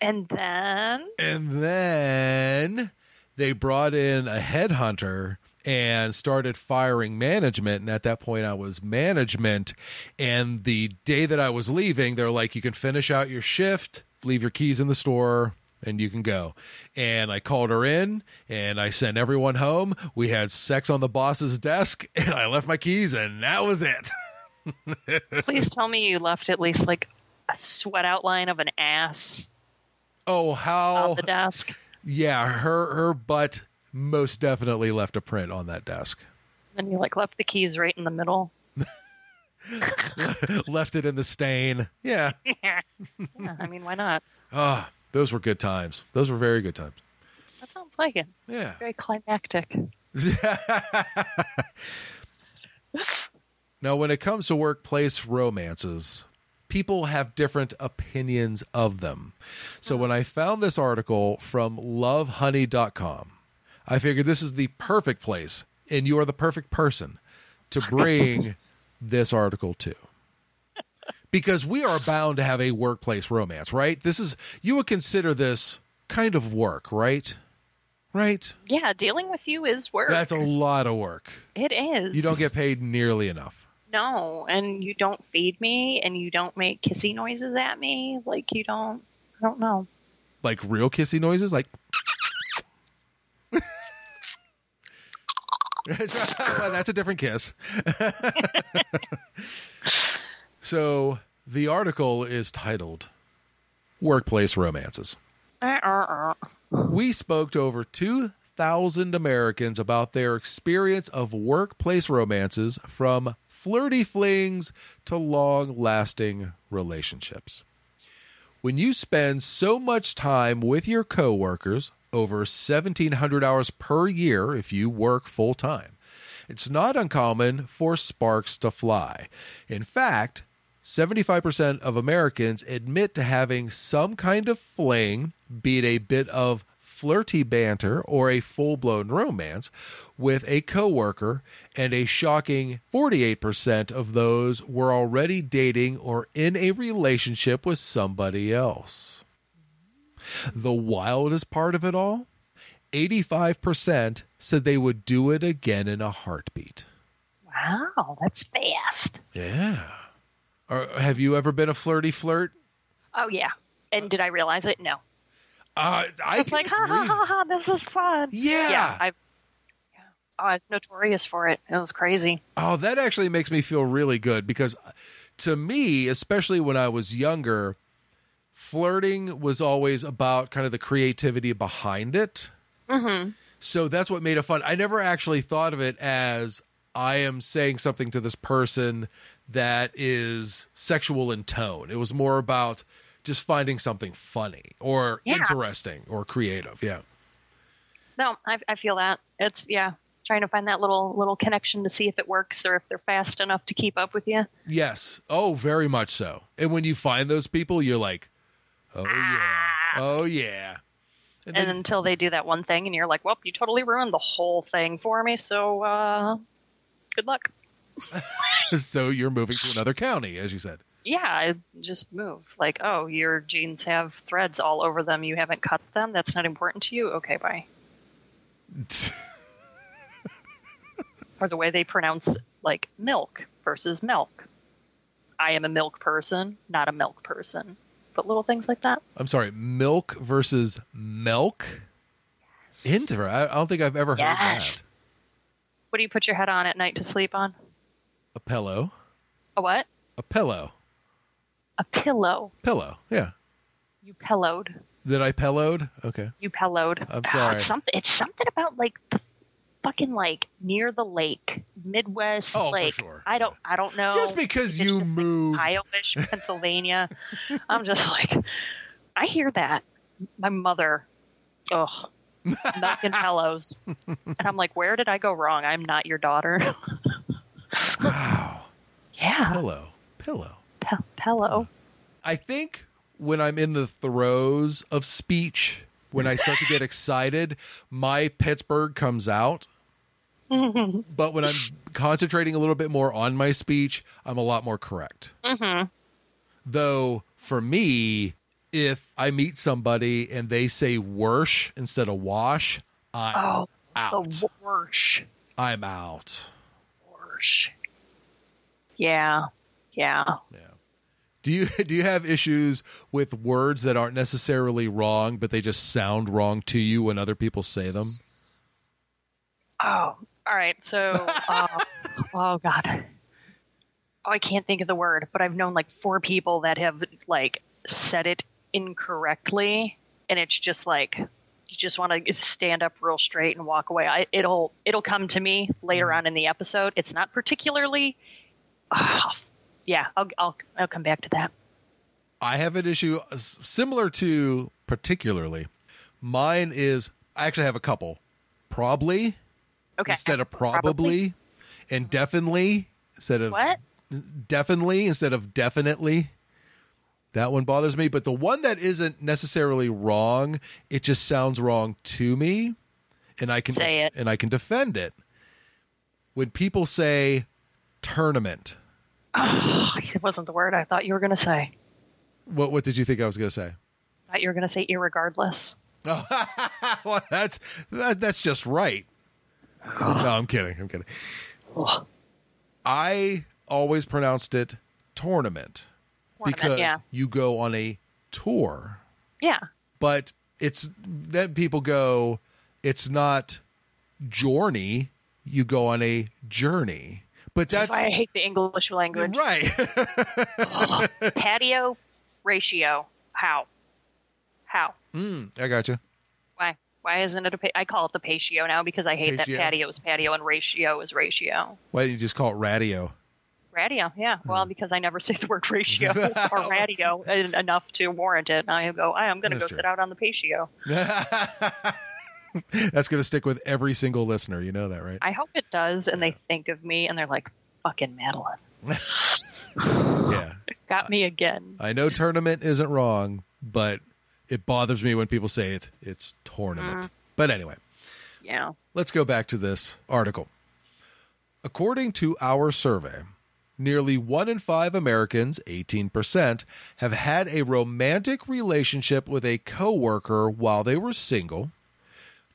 And then and then they brought in a headhunter and started firing management. And at that point I was management. And the day that I was leaving they're like you can finish out your shift leave your keys in the store and you can go. And I called her in and I sent everyone home. We had sex on the boss's desk <laughs> and I left my keys and that was it. <laughs> Please tell me you left at least like a sweat outline of an ass oh how on the desk. yeah her her butt most definitely left a print on that desk And you like left the keys right in the middle. <laughs> left it in the stain. Yeah. <laughs> yeah, I mean, why not? Ah, those were good times. Those were very good times. That sounds like it. Yeah. Very climactic. <laughs> now, when it comes to workplace romances, people have different opinions of them. So when I found this article from lovehoney.com, I figured this is the perfect place and you are the perfect person to bring <laughs> this article to. Because we are bound to have a workplace romance, right? This is you would consider this kind of work, right? Right? Yeah, dealing with you is work. That's a lot of work. it is. You don't get paid nearly enough. No, and you don't feed me, and you don't make kissy noises at me. Like you don't. I don't know. Like real kissy noises, like well, that's a different kiss. <laughs> so the article is titled Workplace Romances. Uh-uh. We spoke to over 2,000 Americans about their experience of workplace romances from flirty flings to long lasting relationships. When you spend so much time with your coworkers, over 1,700 hours per year if you work full time, it's not uncommon for sparks to fly. In fact, 75% of Americans admit to having some kind of fling, be it a bit of flirty banter or a full blown romance, with a coworker, and a shocking 48% of those were already dating or in a relationship with somebody else. The wildest part of it all 85% said they would do it again in a heartbeat. Wow, that's fast. Yeah. Or have you ever been a flirty flirt? Oh yeah. And did I realize it? No. Uh, I was like ha ha ha ha. This is fun. Yeah. Yeah. I. Yeah. Oh, I was notorious for it. It was crazy. Oh, that actually makes me feel really good because to me, especially when I was younger, flirting was always about kind of the creativity behind it. Mm-hmm. So that's what made it fun. I never actually thought of it as I am saying something to this person that is sexual in tone. It was more about just finding something funny or Yeah. interesting or creative. Yeah. No, I, I feel that. It's yeah, trying to find that little little connection to see if it works or if they're fast enough to keep up with you. Yes. Oh, very much so. And when you find those people, you're like, oh, yeah. Oh, yeah. And And until they do that one thing, and you're like, "Well, you totally ruined the whole thing for me." So, uh, good luck. <laughs> so you're moving to another county, as you said. Yeah, I just move. Like, oh, your jeans have threads all over them. You haven't cut them. That's not important to you. Okay, bye. <laughs> Or the way they pronounce like milk versus milk. I am a milk person, not a milk person. But little things like that. I'm sorry, milk versus milk? Interesting. I I don't think I've ever heard Yes. that. What do you put your head on at night to sleep on? A pillow. A what? A pillow. A pillow. Pillow. Yeah. You pillowed. Did I pillowed? Okay. You pillowed. I'm sorry. it's something. It's something about like the fucking like near the lake, Midwest Oh, for lake. sure. I don't. I don't know. Just because you moved. Iowa-ish, <laughs> Pennsylvania. I'm just like, I hear that. My mother, ugh, <laughs> and pillows, and I'm like, where did I go wrong? I'm not your daughter. <laughs> Wow. yeah, Pillow. Pillow. Pe- pillow. I think when I'm in the throes of speech, when I start to get excited, my Pittsburgh comes out. <laughs> but when I'm concentrating a little bit more on my speech, I'm a lot more correct. hmm Though for me, if I meet somebody and they say worsh instead of wash, I'm Oh, out. the worst. I'm out. Worst. Yeah, yeah. Yeah. Do you <laughs> do you have issues with words that aren't necessarily wrong, but they just sound wrong to you when other people say them? Oh, all right. So, <laughs> uh, oh god, oh I can't think of the word, but I've known like four people that have like said it incorrectly, and it's just like you just want to stand up real straight and walk away. I, it'll it'll come to me later on in the episode. It's not particularly. ah, <sighs> yeah, I'll, I'll I'll come back to that. I have an issue similar to particularly. Mine is I actually have a couple. Probably Okay. instead of probably, and definitely instead of What? definitely instead of definitely. That one bothers me, but the one that isn't necessarily wrong, it just sounds wrong to me, and I can Say it. and I can defend it. When people say tournament, Oh, it wasn't the word I thought you were going to say. what what did you think I was going to say? I thought you were going to say irregardless. <laughs> well, that's that, that's just right. No, I'm kidding. I'm kidding. I always pronounced it tournament, Tournament, because yeah. you go on a tour. Yeah. but it's then people go it's not journey you go on a journey but That's why I hate the English language. right <laughs> Patio ratio. How? How? mm, i got you Why? Why isn't it a? Pa- I call it the patio now because I hate Patio? that patio is patio and ratio is ratio. Why don't you just call it radio? Radio, yeah. Well, Hmm. because I never <laughs> say the word ratio <laughs> or radio enough to warrant it. I go, I am going to go true. sit out on the patio. <laughs> That's going to stick with every single listener. You know that, right? I hope it does, and they think of me and they're like, fucking Madalynn. <laughs> yeah. <laughs> Got me again. I know tournament isn't wrong, but it bothers me when people say it. It's tournament. Mm-hmm. But anyway, Yeah. let's go back to this article. According to our survey, nearly one in five Americans, 18%, have had a romantic relationship with a coworker while they were single.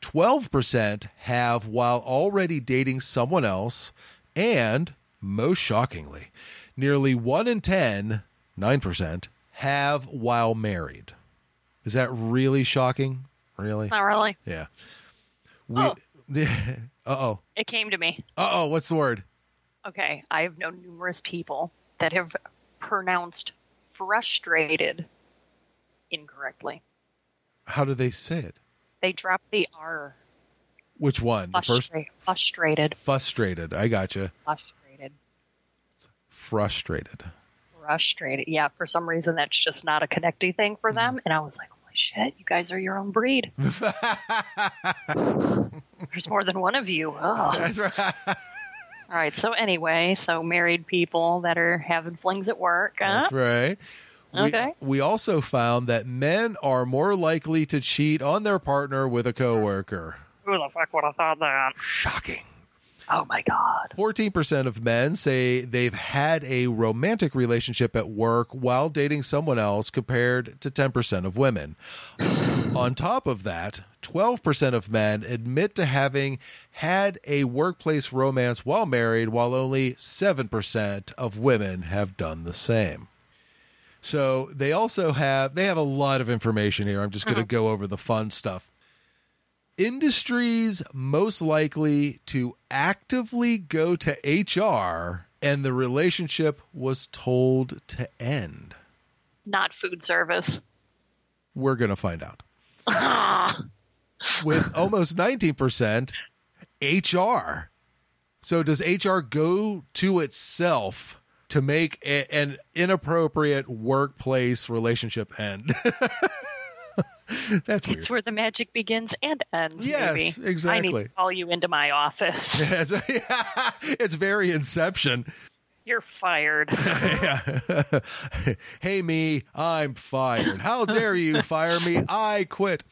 12% have while already dating someone else. And, most shockingly, nearly one in 10, 9%, have while married. Is that really shocking? Really? Not really. Yeah. We, Oh. <laughs> uh oh. It came to me. Uh oh. What's the word? Okay, I have known numerous people that have pronounced frustrated incorrectly. How do they say it? They drop the R. Which one? The first frustrated. frustrated. I gotcha. Frustrated. Frustrated. Frustrated. Yeah, for some reason that's just not a connecting thing for them. Mm-hmm. And I was like, holy shit, you guys are your own breed. <laughs> There's more than one of you. Ugh. That's right. All right, so anyway, so married people that are having flings at work. Huh? That's right. We, Okay. we also found that men are more likely to cheat on their partner with a coworker. Who the fuck would have thought that? Shocking. Oh my god. 14% of men say they've had a romantic relationship at work while dating someone else, compared to 10% of women. <sighs> On top of that, 12% of men admit to having had a workplace romance while married, while only 7% of women have done the same. So they also have they have a lot of information here. I'm just going to uh-huh. go over the fun stuff industries most likely to actively go to HR and the relationship was told to end? Not food service. We're going to find out. <laughs> With almost 19% HR. So does HR go to itself to make a, an inappropriate workplace relationship end? <laughs> That's weird. It's where the magic begins and ends. Yes, maybe. I need to call you into my office. <laughs> <laughs> It's very Inception. You're fired. hey, me, I'm fired. How dare you fire me? I quit.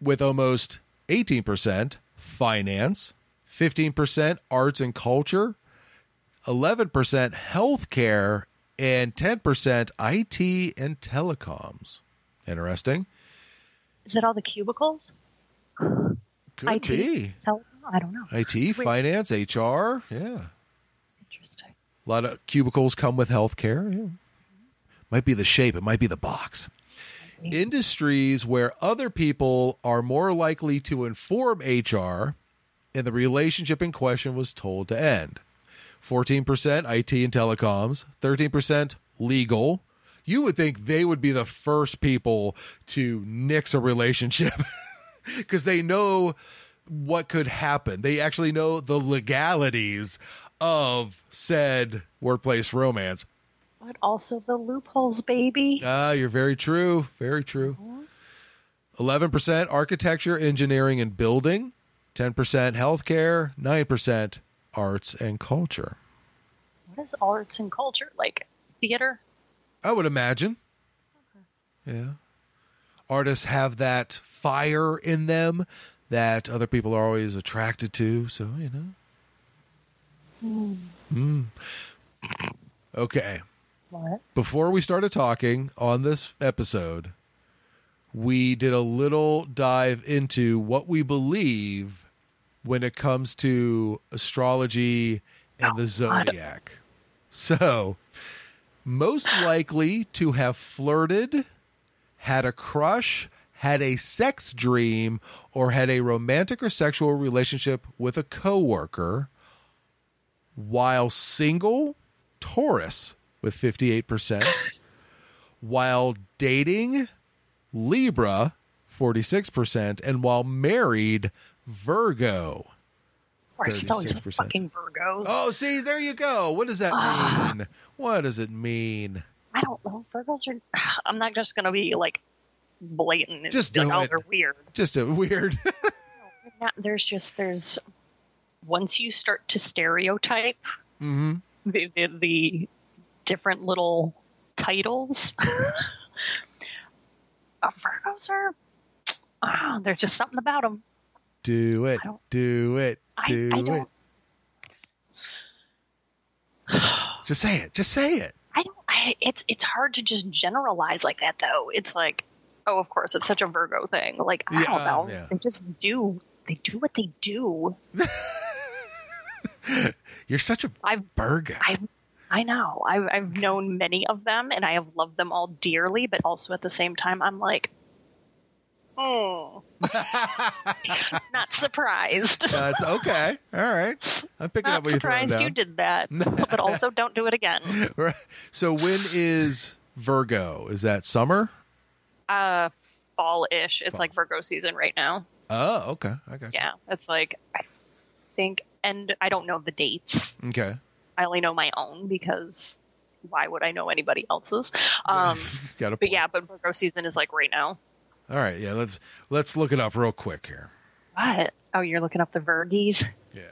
With almost 18% finance, 15% arts and culture, 11% healthcare, and 10% IT and telecoms. Interesting. Is it all the cubicles? Could IT? be. Tele- I don't know. IT, finance, HR. Yeah. Interesting. A lot of cubicles come with healthcare. Yeah. Might be the shape, it might be the box. Industries where other people are more likely to inform HR and the relationship in question was told to end. 14% IT and telecoms, 13% legal. You would think they would be the first people to nix a relationship <laughs> because they know what could happen. They actually know the legalities of said workplace romance. But also the loopholes, baby. Ah, you're very true. Very true. 11% architecture, engineering, and building, 10% healthcare, 9% arts and culture. What is arts and culture? Like theater? I would imagine. Yeah. Artists have that fire in them that other people are always attracted to. So, you know. Mm. Okay. What? Before we started talking on this episode, we did a little dive into what we believe when it comes to astrology and oh, the God. zodiac. So, most likely to have flirted, had a crush, had a sex dream, or had a romantic or sexual relationship with a coworker while single, Taurus with 58%, <laughs> while dating, Libra 46%. And while married, Virgo. Of course, it's always 36%. fucking Virgos. Oh, see, there you go. What does that Ah. mean? What does it mean? I don't know. Virgos are. <sighs> I'm not just gonna be like blatant. Just be like, do oh, they're weird. Just a weird. <laughs> Not, there's just there's once you start to stereotype hmm the the, the different little titles. <laughs> uh, Virgos are. <tsk> Oh, there's just something about them. Do it. Do it. I- Do I it. <sighs> Just say it. Just say it. I don't. I, it's it's hard to just generalize like that though. It's like, oh, of course, it's such a Virgo thing. Like I Yeah, don't know. yeah. They just do. They do what they do. <laughs> You're such a I've Virgo. I I know. I've I've known many of them, and I have loved them all dearly. But also at the same time, I'm like, oh, <laughs> not surprised. That's okay. All right. I'm picking not up what you're surprised down. you did that, <laughs> but also don't do it again. Right. So when is Virgo? Is that summer? Uh, fall-ish. It's Fall. like Virgo season right now. Oh, okay. I got you. Yeah, it's like I think, and I don't know the dates. Okay. I only know my own because why would I know anybody else's? Um, <laughs> but yeah, but Virgo season is like right now. All right. Yeah. Let's let's look it up real quick here. What? Oh, you're looking up the Virgies. Yeah.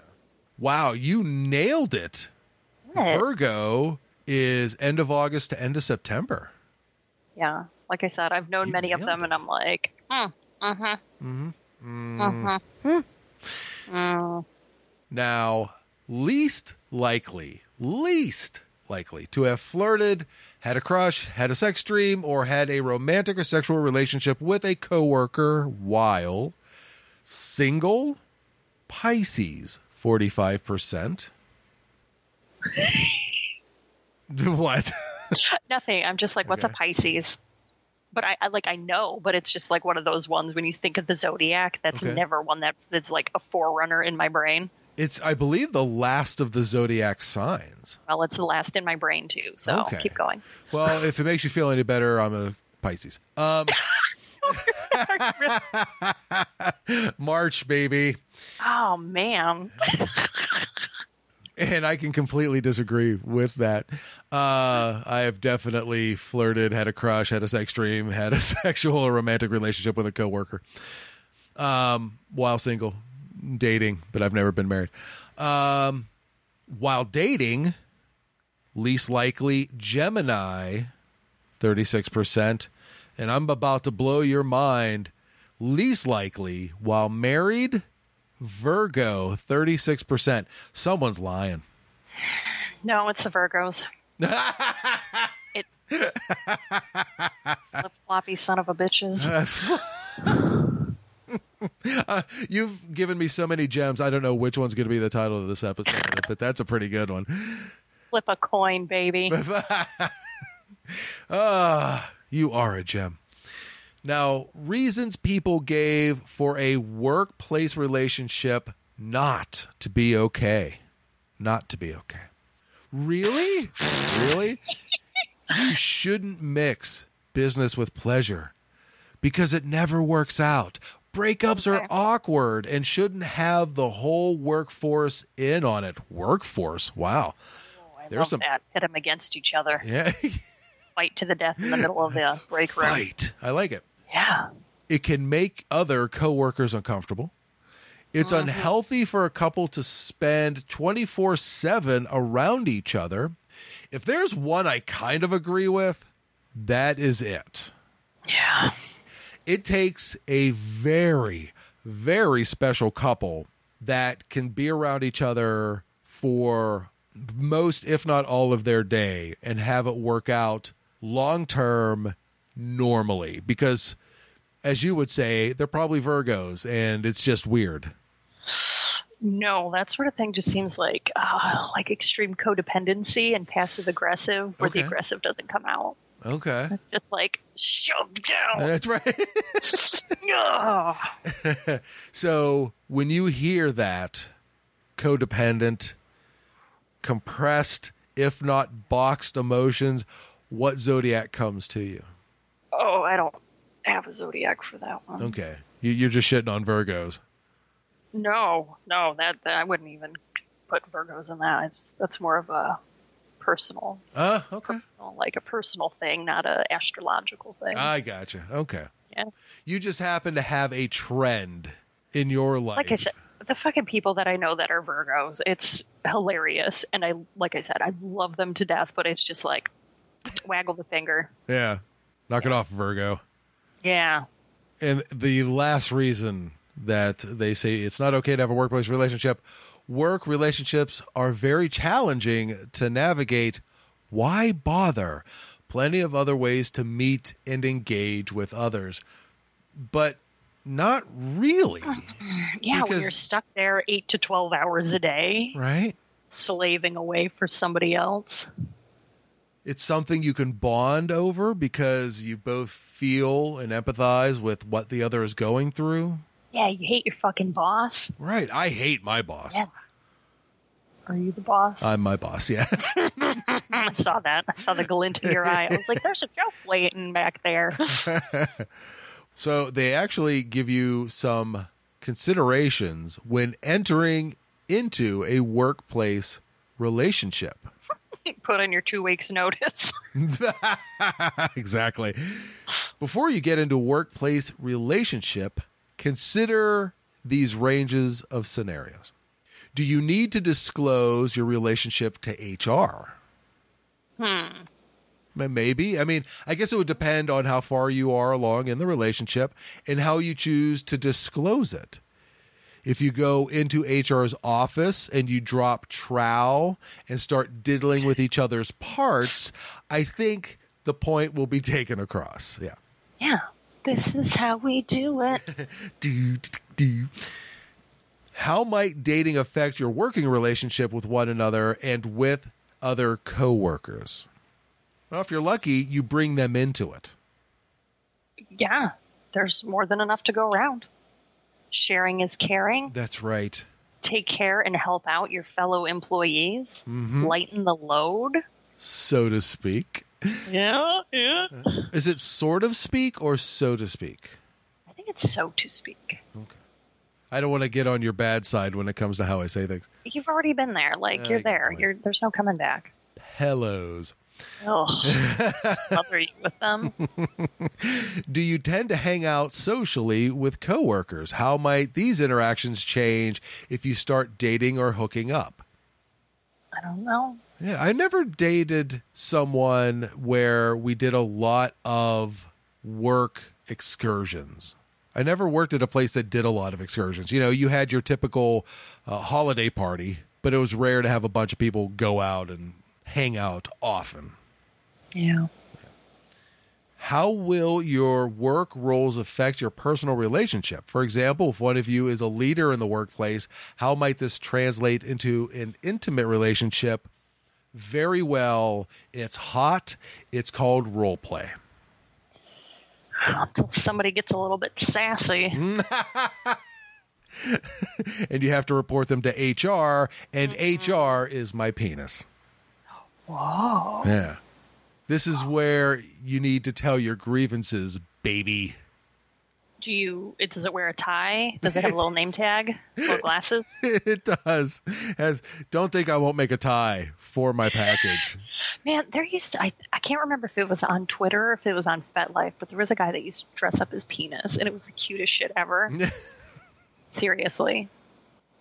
Wow, you nailed it. What? Virgo is end of August to end of September. Yeah, like I said, I've known You many of them, and. I'm like, hmm, mm-hmm, mm-hmm, mm. Now, least likely, least likely to have flirted, had a crush, had a sex dream, or had a romantic or sexual relationship with a coworker while single, Pisces, 45%. <laughs> what? <laughs> Nothing. I'm just like, what's Okay. a Pisces? But I, I like I know, but it's just like one of those ones when you think of the zodiac, that's Okay. never one that that's like a forerunner in my brain. It's, I believe, the last of the zodiac signs. Well, it's the last in my brain too. So Okay. keep going. Well, if it makes you feel any better, I'm a Pisces. Um, <laughs> March, baby. oh man, <laughs> And I can completely disagree with that. Uh, I have definitely flirted, had a crush, had a sex dream, had a <laughs> sexual or romantic relationship with a coworker um, while single, dating, but I've never been married. Um, while dating, least likely Gemini, 36%. And I'm about to blow your mind. Least likely while married, Virgo, 36%. Someone's lying. no, it's the Virgos. <laughs> it flip floppy son of a bitches. <laughs> <laughs> Uh, you've given me so many gems. I don't know which one's going to be the title of this episode, but that's a pretty good one. Flip a coin, baby. <laughs> Ah, you are a gem. Now, reasons people gave for a workplace relationship not to be okay. Not to be okay. Really? really? You shouldn't mix business with pleasure because it never works out. Breakups are awkward and shouldn't have the whole workforce in on it. Workforce? Wow. Oh, I There's love some- that. Pit them against each other. <laughs> Yeah. Fight to the death in the middle of the <laughs> break room. Fight. I like it. Yeah. it can make other coworkers uncomfortable. It's mm-hmm. unhealthy for a couple to spend 24 7 around each other. If there's one I kind of agree with, that is it. Yeah. It takes a very, very special couple that can be around each other for most, if not all, of their day and have it work out long term normally. Because, as you would say, they're probably Virgos and it's just weird. No, that sort of thing just seems like uh, like extreme codependency and passive aggressive, where Okay. the aggressive doesn't come out. Okay. Just like shove down. That's right. <laughs> So when you hear that codependent, compressed, if not boxed emotions, what zodiac comes to you? oh, I don't. have a zodiac for that one. Okay. You, you're just shitting on Virgos. No, no, that, that I wouldn't even put Virgos in that. It's that's more of a personal, Ah, okay. like a personal thing, not a astrological thing. I gotcha. Okay. yeah. You just happen to have a trend in your life. Like I said, the fucking people that I know that are Virgos, it's hilarious, and I, like I said, I love them to death. But it's just like, waggle the finger. Yeah. Knock it off, Virgo. Yeah, And the last reason that they say it's not okay to have a workplace relationship, work relationships are very challenging to navigate. Why bother? Plenty of other ways to meet and engage with others, but not really, <clears throat> yeah. when you're stuck there eight to twelve hours a day, right? slaving away for somebody else. It's something you can bond over because you both feel and empathize with what the other is going through. Yeah, you hate your fucking boss. Right. I hate my boss. Yeah. Are you the boss? I'm my boss, yeah. <laughs> I saw that. I saw the glint in your eye. I was like, "There's a joke waiting back there." <laughs> So they actually give you some considerations when entering into a workplace relationship. <laughs> Put in your two weeks' notice. exactly. Before you get into a workplace relationship, consider these ranges of scenarios. Do you need to disclose your relationship to HR? Hmm. Maybe. I mean, I guess it would depend on how far you are along in the relationship and how you choose to disclose it. If you go into HR's office and you drop trowel and start diddling with each other's parts, I think the point will be <laughs> taken across. Yeah. Yeah. This is how we do it. <laughs> Do, do, do. How might dating affect your working relationship with one another and with other coworkers? Well, if you're lucky, you bring them into it. yeah. There's more than enough to go around. Sharing is caring. That's right. Take care and help out your fellow employees. Mhm. Lighten the load. So to speak. Yeah, yeah. Is it sort of speak or so to speak? I think it's so to speak. Okay. I don't want to get on your bad side when it comes to how I say things. You've already been there. Like Uh, you're there. point. You're there's no coming back. Hellos. Oh, <laughs> Smother you with them. <laughs> Do you tend to hang out socially with coworkers? How might these interactions change if you start dating or hooking up? I don't know. Yeah, I never dated someone where we did a lot of work excursions. I never worked at a place that did a lot of excursions. You know, you had your typical uh, holiday party, but it was rare to have a bunch of people go out and hang out often. Yeah. How will your work roles affect your personal relationship? For example, if one of you is a leader in the workplace, how might this translate into an intimate relationship? Very well. It's hot. It's called role play. Until somebody gets a little bit sassy. <laughs> And you have to report them to HR, and mm-hmm. HR is my penis. Whoa. Yeah. This is where you need to tell your grievances, baby. Do you? It, does it wear a tie? Does it have a little name tag? Little <laughs> glasses? it does. Has don't think I won't make a tie for my package. Man, there used to. I, I can't remember if it was on Twitter or if it was on FetLife, but there was a guy that used to dress up as penis, and it was the cutest shit ever. <laughs> Seriously.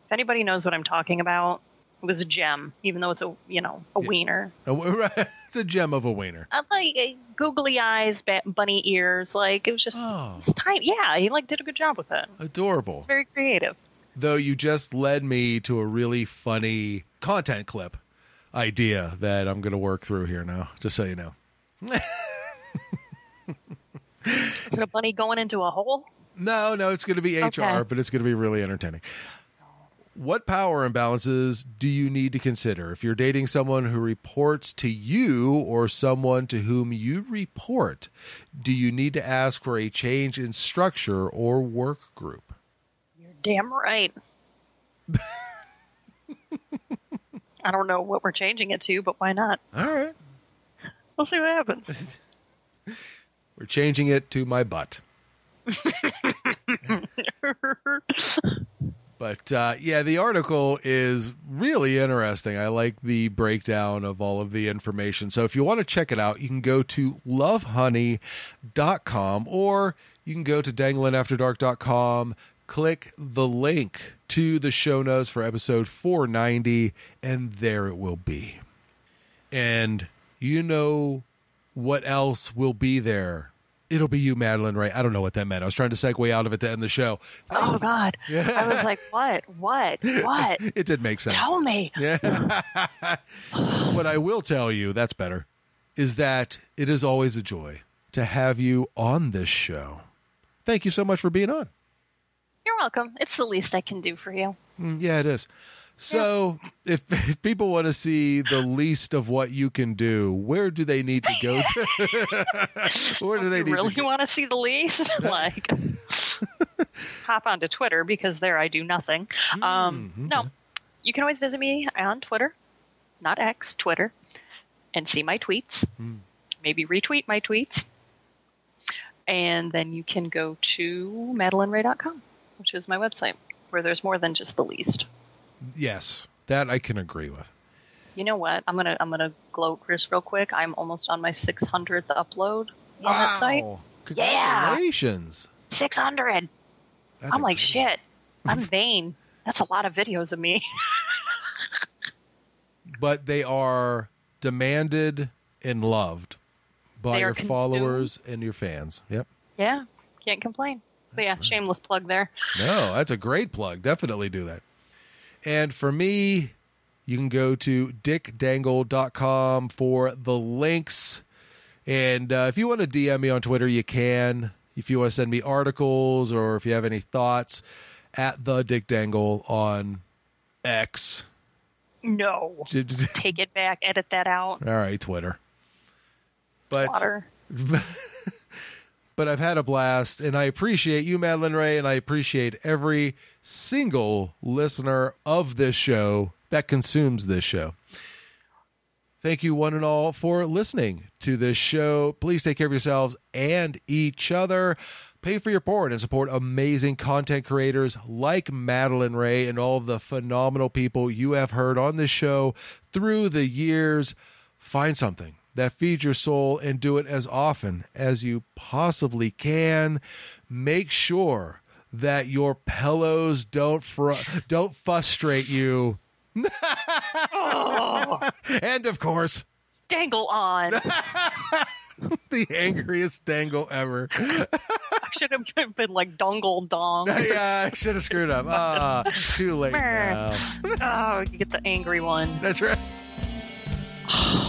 If anybody knows what I'm talking about, it was a gem, even though it's a you know a wiener. <laughs> <laughs> it's a gem of a wiener. I like uh, googly eyes, bunny ears. Like it was just Oh. it's tiny. Yeah, he like did a good job with it. Adorable. Very creative. Though you just led me to a really funny content clip idea that I'm going to work through here now, just so you know. <laughs> Is it a bunny going into a hole? No, no, it's going to be HR, Okay. but it's going to be really entertaining. What power imbalances do you need to consider if you're dating someone who reports to you or someone to whom you report? Do you need to ask for a change in structure or work group? You're damn right. <laughs> I don't know what we're changing it to, but why not? All right. We'll see what happens. <laughs> We're changing it to my butt. <laughs> But uh, yeah, the article is really interesting. I like the breakdown of all of the information. So if you want to check it out, you can go to lovehoney.com or you can go to danglinafterdark.com, click the link to the show notes for episode 490, and there it will be. And you know what else will be there? It'll be you, Madalynn, right? I don't know what that meant. I was trying to segue out of it to end the show. Oh God! <laughs> I was like, what? What? What? <laughs> It did make sense. Tell me. Yeah. <laughs> what I will tell you, that's better, is that it is always a joy to have you on this show. Thank you so much for being on. You're welcome. It's the least I can do for you. Mm, Yeah, it is. So, if, <laughs> if people want to see the least of what you can do, where do they need to go to? <laughs> where do they really to go? want to see the least? <laughs> like, hop onto Twitter because there I do nothing. Um, Mm, No, you can always visit me on Twitter, not X, Twitter, and see my tweets. Hmm. Maybe retweet my tweets. And then you can go to madalynnraye.com, which is my website, where there's more than just the least. Yes, that I can agree with. You know what? I'm gonna I'm gonna gloat Chris real quick. I'm almost on my 600th upload on that site. Wow. Congratulations. 600. That's I'm like incredible. shit. <laughs> I'm vain. That's a lot of videos of me. <laughs> But they are demanded and loved by your consumed. followers and your fans. Yep. yeah, can't complain. But yeah, shameless plug there. No, that's a great plug. Definitely do that. And for me, you can go to dickdangle.com for the links. And uh, if you want to DM me on Twitter, you can. If you want to send me articles or if you have any thoughts, at the Dick Dangle on X. No, <laughs> take it back. Edit that out. All right, Twitter. But Water. <laughs> but I've had a blast, and I appreciate you, Madalynn Raye, and I appreciate every single listener of this show that consumes this show. Thank you, one and all, for listening to this show. Please take care of yourselves and each other. Pay for your porn and support amazing content creators like Madalynn Raye and all of the phenomenal people you have heard on this show through the years. Find something that feeds your soul and do it as often as you possibly can. Make sure that your pillows don't fr- don't frustrate you. <laughs> and of course, Dangle on. <laughs> the angriest dangle ever. I should have <laughs> been like dongle dong. yeah, I should have screwed up. Ah, too late now. oh, you get the angry one. That's right. <sighs>